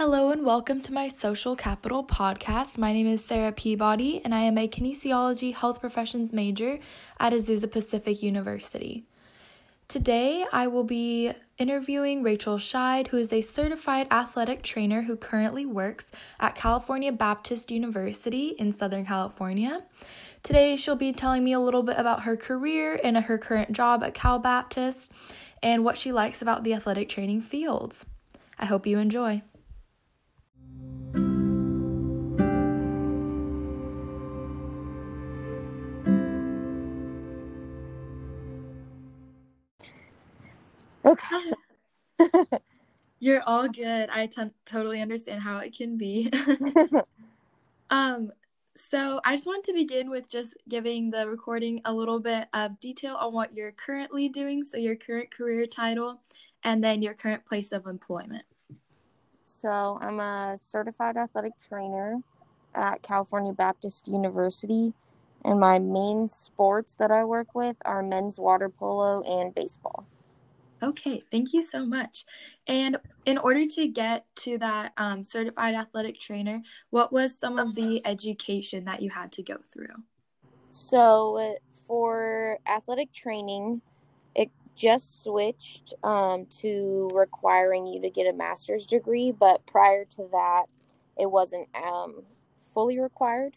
Hello and welcome to my Social Capital podcast. My name is Sarah Peabody and I am a kinesiology health professions major at Azusa Pacific University. Today I will be interviewing Rachel Scheid, who is a certified athletic trainer who currently works at California Baptist University in Southern California. Today she'll be telling me a little bit about her career and her current job at Cal Baptist and what she likes about the athletic training fields. I hope you enjoy. Okay. You're all good. I t- totally understand how it can be. um, so I just wanted to begin with just giving the recording a little bit of detail on what you're currently doing, so your current career title, and then your current place of employment. So I'm a certified athletic trainer at California Baptist University, and my main sports that I work with are men's water polo and baseball. Okay, thank you so much. And in order to get to that um, certified athletic trainer, what was some of the education that you had to go through? So, for athletic training, it just switched um, to requiring you to get a master's degree, but prior to that, it wasn't um, fully required.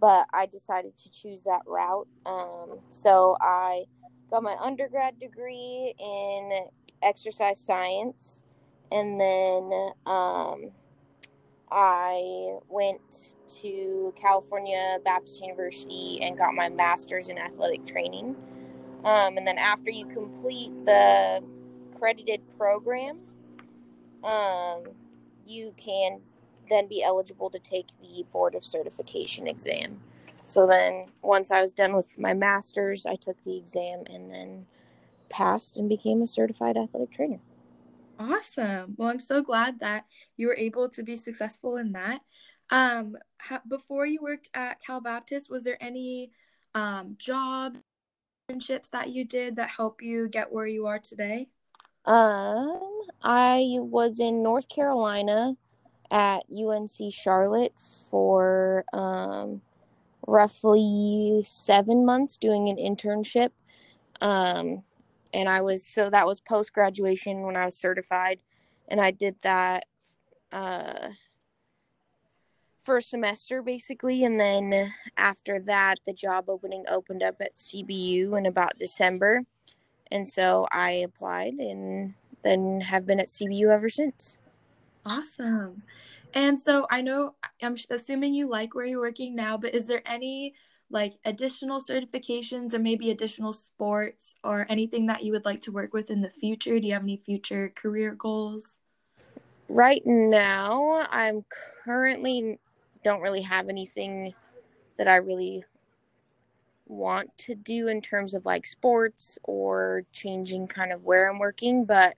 But I decided to choose that route. Um, so, I got my undergrad degree in exercise science and then um, i went to california baptist university and got my master's in athletic training. Um, and then after you complete the credited program um, you can then be eligible to take the board of certification exam so then once I was done with my master's, I took the exam and then passed and became a certified athletic trainer. Awesome. Well, I'm so glad that you were able to be successful in that. Um, ha- before you worked at Cal Baptist, was there any um, job internships that you did that help you get where you are today? Um, I was in North Carolina at UNC Charlotte for um roughly seven months doing an internship. Um, and I was, so that was post graduation when I was certified. And I did that uh, for a semester basically. And then after that, the job opening opened up at CBU in about December. And so I applied and then have been at CBU ever since. Awesome. And so I know I'm assuming you like where you're working now, but is there any like additional certifications or maybe additional sports or anything that you would like to work with in the future? Do you have any future career goals? Right now, I'm currently don't really have anything that I really want to do in terms of like sports or changing kind of where I'm working, but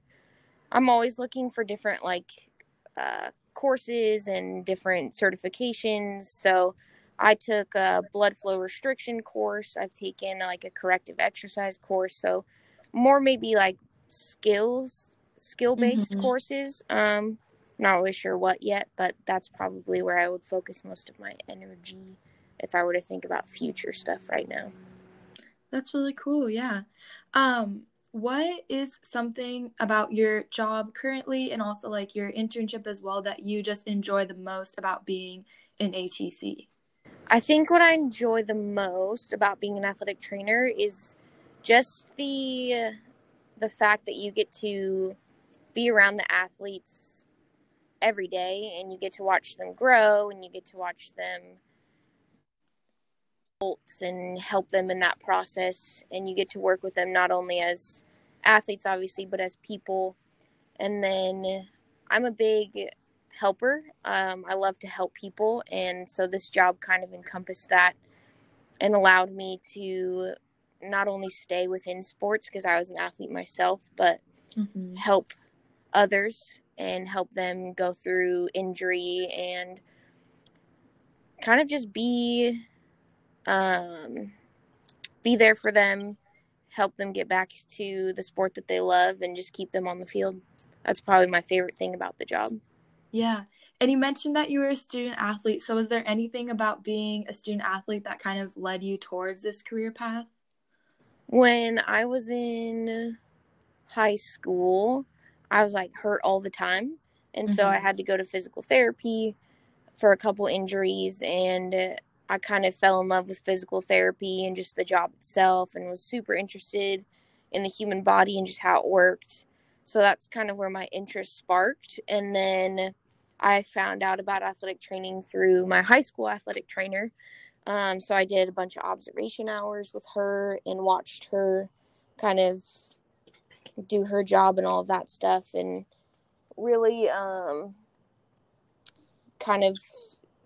I'm always looking for different like uh, courses and different certifications. So I took a blood flow restriction course. I've taken like a corrective exercise course. So more maybe like skills, skill based mm-hmm. courses. Um, not really sure what yet, but that's probably where I would focus most of my energy if I were to think about future stuff right now. That's really cool. Yeah. Um, what is something about your job currently and also like your internship as well that you just enjoy the most about being in ATC? I think what I enjoy the most about being an athletic trainer is just the the fact that you get to be around the athletes every day and you get to watch them grow and you get to watch them and help them in that process. And you get to work with them not only as athletes obviously but as people. And then i'm a big helper. Um, i love to help people. And so this job kind of encompassed that and allowed me to not only stay within sports because i was an athlete myself but mm-hmm. help others and help them go through injury and kind of just be um, be there for them, help them get back to the sport that they love, and just keep them on the field. That's probably my favorite thing about the job. Yeah. And you mentioned that you were a student athlete. So, was there anything about being a student athlete that kind of led you towards this career path? When I was in high school, I was like hurt all the time. And mm-hmm. so I mm-hmm. had to go to physical therapy for a couple injuries. And I kind of fell in love with physical therapy and just the job itself and was super interested in the human body and just how it worked. So that's kind of where my interest sparked. And then I found out about athletic training through my high school athletic trainer. Um, so I did a bunch of observation hours with her and watched her kind of do her job and all of that stuff and really um, kind of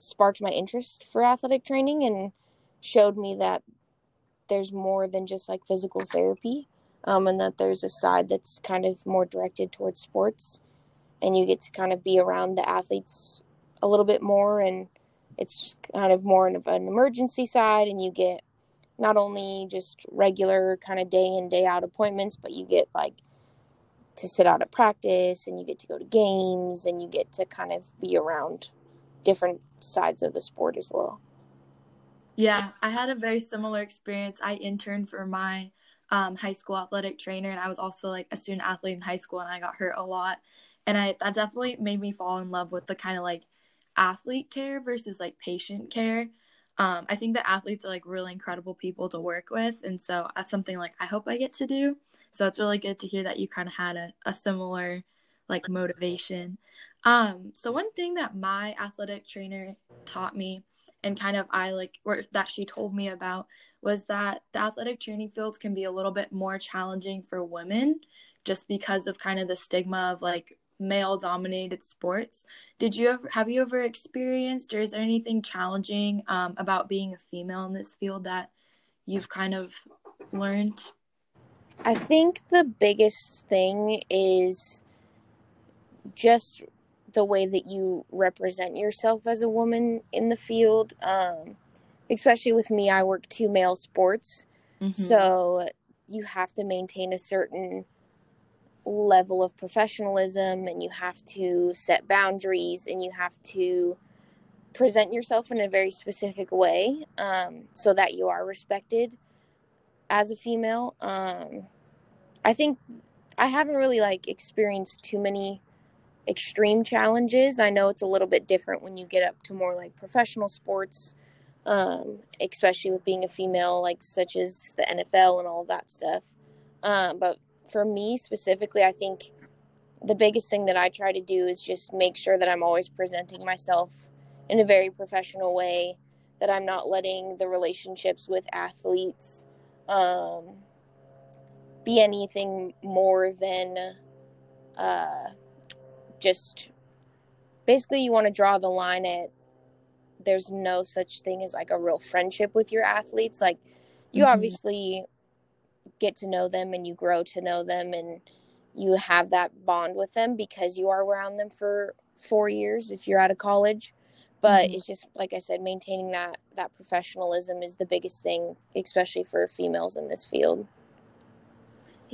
sparked my interest for athletic training and showed me that there's more than just like physical therapy um, and that there's a side that's kind of more directed towards sports. And you get to kind of be around the athletes a little bit more and it's kind of more of an emergency side and you get not only just regular kind of day in day out appointments but you get like to sit out at practice and you get to go to games and you get to kind of be around different sides of the sport as well yeah i had a very similar experience i interned for my um, high school athletic trainer and i was also like a student athlete in high school and i got hurt a lot and I that definitely made me fall in love with the kind of like athlete care versus like patient care. Um, I think that athletes are like really incredible people to work with, and so that's something like I hope I get to do. So it's really good to hear that you kind of had a, a similar like motivation. Um, so one thing that my athletic trainer taught me and kind of I like or that she told me about was that the athletic training fields can be a little bit more challenging for women just because of kind of the stigma of like male dominated sports. Did you ever have you ever experienced or is there anything challenging um, about being a female in this field that you've kind of learned? I think the biggest thing is just the way that you represent yourself as a woman in the field. Um, especially with me, I work two male sports. Mm-hmm. So you have to maintain a certain level of professionalism and you have to set boundaries and you have to present yourself in a very specific way um, so that you are respected as a female um, i think i haven't really like experienced too many extreme challenges. I know it's a little bit different when you get up to more like professional sports um, especially with being a female like such as the nfl and all that stuff. Um, but for me specifically, I think the biggest thing that I try to do is just make sure that I'm always presenting myself in a very professional way, that I'm not letting the relationships with athletes um, be anything more than uh, just basically you want to draw the line at there's no such thing as like a real friendship with your athletes like you mm-hmm. obviously get to know them and you grow to know them and you have that bond with them because you are around them for four years if you're out of college but mm-hmm. it's just like i said maintaining that that professionalism is the biggest thing especially for females in this field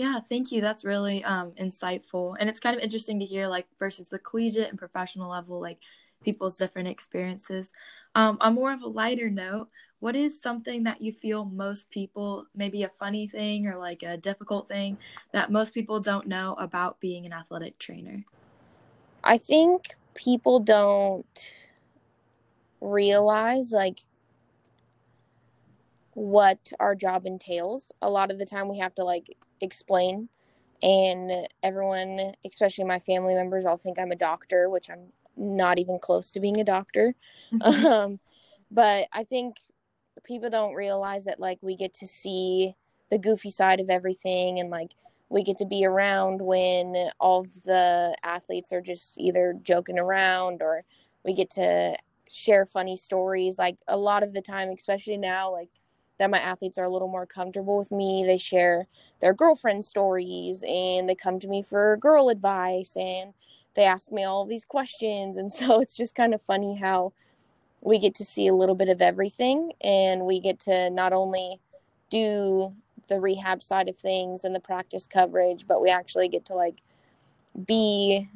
yeah thank you. That's really um, insightful. And it's kind of interesting to hear like versus the collegiate and professional level like people's different experiences. Um, on more of a lighter note what is something that you feel most people maybe a funny thing or like a difficult thing that most people don't know about being an athletic trainer? I think people don't realize like what our job entails. A lot of the time we have to like explain. And everyone especially my family members all think i'm a doctor which i'm not even close to being a doctor. Mm-hmm. um, but i think people don't realize that like we get to see the goofy side of everything and like we get to be around when all the athletes are just either joking around or we get to share funny stories. Like a lot of the time especially now like that my athletes are a little more comfortable with me. They share their girlfriend stories and they come to me for girl advice and they ask me all these questions. And so it's just kind of funny how we get to see a little bit of everything and we get to not only do the rehab side of things and the practice coverage but we actually get to like be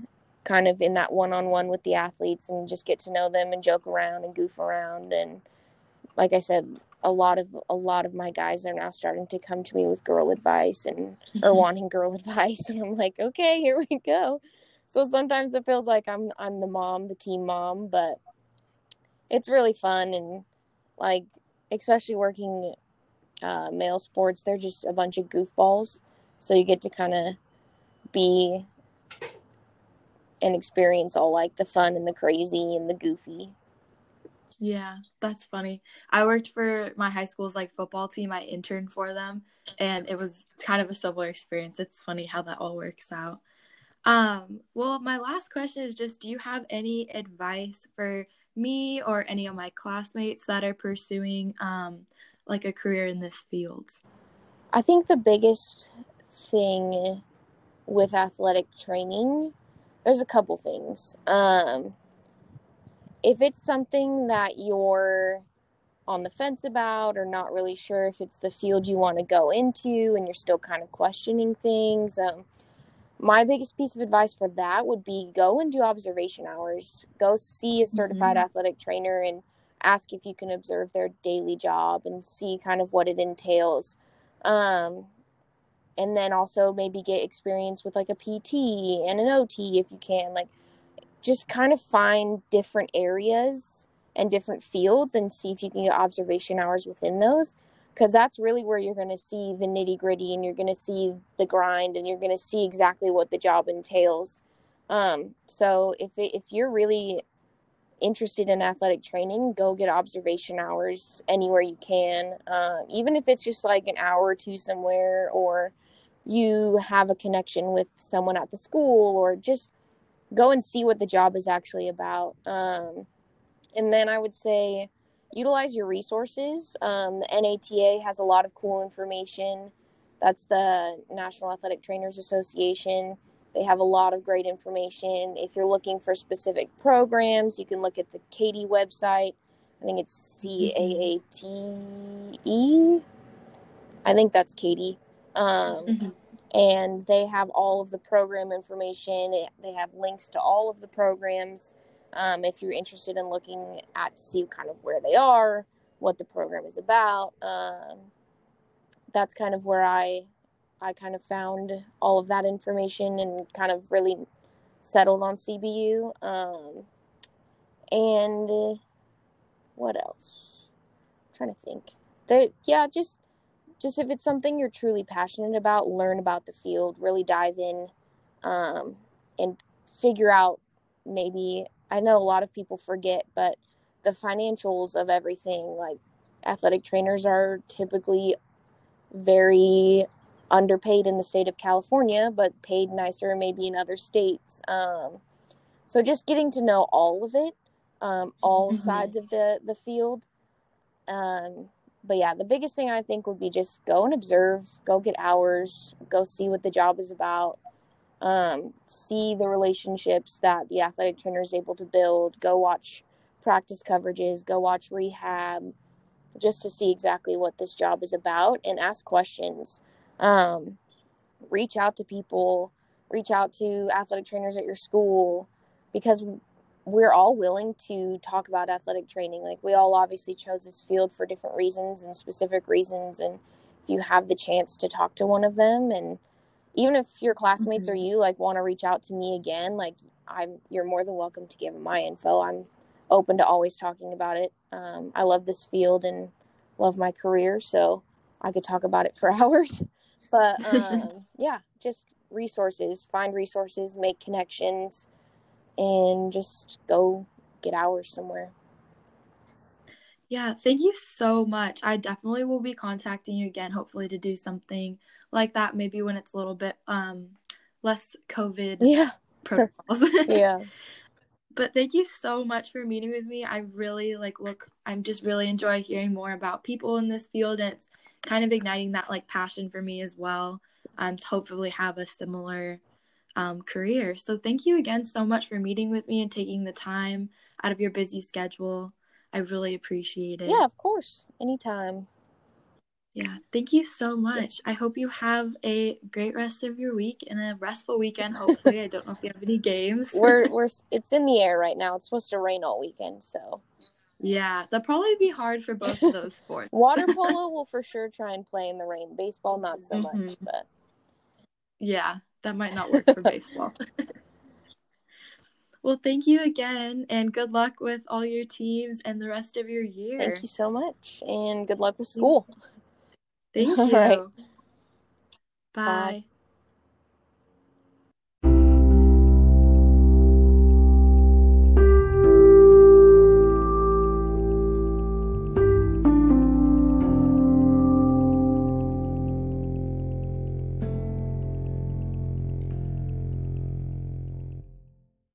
kind of in that one-on-one with the athletes and just get to know them and joke around and goof around. And like I said a lot of a lot of my guys are now starting to come to me with girl advice and or wanting girl advice and I'm like okay here we go so sometimes it feels like I'm I'm the mom the team mom but it's really fun and like especially working uh, male sports they're just a bunch of goofballs so you get to kind of be and experience all like the fun and the crazy and the goofy. Yeah, that's funny. I worked for my high school's like football team. I interned for them and it was kind of a similar experience. It's funny how that all works out. Um, well, my last question is just do you have any advice for me or any of my classmates that are pursuing um like a career in this field? I think the biggest thing with athletic training there's a couple things. Um, if it's something that you're on the fence about or not really sure if it's the field you want to go into and you're still kind of questioning things, um, my biggest piece of advice for that would be go and do observation hours. Go see a certified mm-hmm. athletic trainer and ask if you can observe their daily job and see kind of what it entails. Um, and then also maybe get experience with like a PT and an OT if you can like just kind of find different areas and different fields and see if you can get observation hours within those because that's really where you're going to see the nitty gritty and you're going to see the grind and you're going to see exactly what the job entails. Um, so if if you're really interested in athletic training go get observation hours anywhere you can uh, even if it's just like an hour or two somewhere or you have a connection with someone at the school or just go and see what the job is actually about. Um, and then I would say utilize your resources. Um, the NATA has a lot of cool information. That's the National Athletic Trainers Association. They have a lot of great information. If you're looking for specific programs, you can look at the CAATE website. I think it's C A A T E. I think that's CAATE. Um, mm-hmm. And they have all of the program information. They have links to all of the programs. Um, if you're interested in looking at see kind of where they are, what the program is about, um, that's kind of where I I kind of found all of that information and kind of really settled on CBU. Um, and what else? I'm trying to think. That yeah, just just if it's something you're truly passionate about, learn about the field, really dive in, um, and figure out maybe. I know a lot of people forget, but the financials of everything, like athletic trainers, are typically very underpaid in the state of California, but paid nicer maybe in other states. Um, so just getting to know all of it, um, all mm-hmm. sides of the the field, um, but yeah, the biggest thing I think would be just go and observe, go get hours, go see what the job is about, um, see the relationships that the athletic trainer is able to build, go watch practice coverages, go watch rehab, just to see exactly what this job is about and ask questions. Um, reach out to people, reach out to athletic trainers at your school because we're all willing to talk about athletic training. Like we all obviously chose this field for different reasons and specific reasons. And if you have the chance to talk to one of them, and even if your classmates mm-hmm. or you like want to reach out to me again, like I'm, you're more than welcome to give my info. I'm open to always talking about it. Um, I love this field and love my career, so I could talk about it for hours. But um, yeah, just resources, find resources, make connections and just go get hours somewhere. Yeah, thank you so much. I definitely will be contacting you again, hopefully to do something like that. Maybe when it's a little bit um less COVID yeah. protocols. yeah. But thank you so much for meeting with me. I really like look I'm just really enjoy hearing more about people in this field and it's kind of igniting that like passion for me as well. Um to hopefully have a similar um, career. So thank you again so much for meeting with me and taking the time out of your busy schedule. I really appreciate it. Yeah, of course. Anytime. Yeah, thank you so much. I hope you have a great rest of your week and a restful weekend. Hopefully, I don't know if you have any games. we're we're it's in the air right now. It's supposed to rain all weekend, so yeah, that'll probably be hard for both of those sports. Water polo will for sure try and play in the rain. Baseball, not so mm-hmm. much, but yeah, that might not work for baseball. Well, thank you again, and good luck with all your teams and the rest of your year. Thank you so much, and good luck with school. Thank you. Bye. Bye.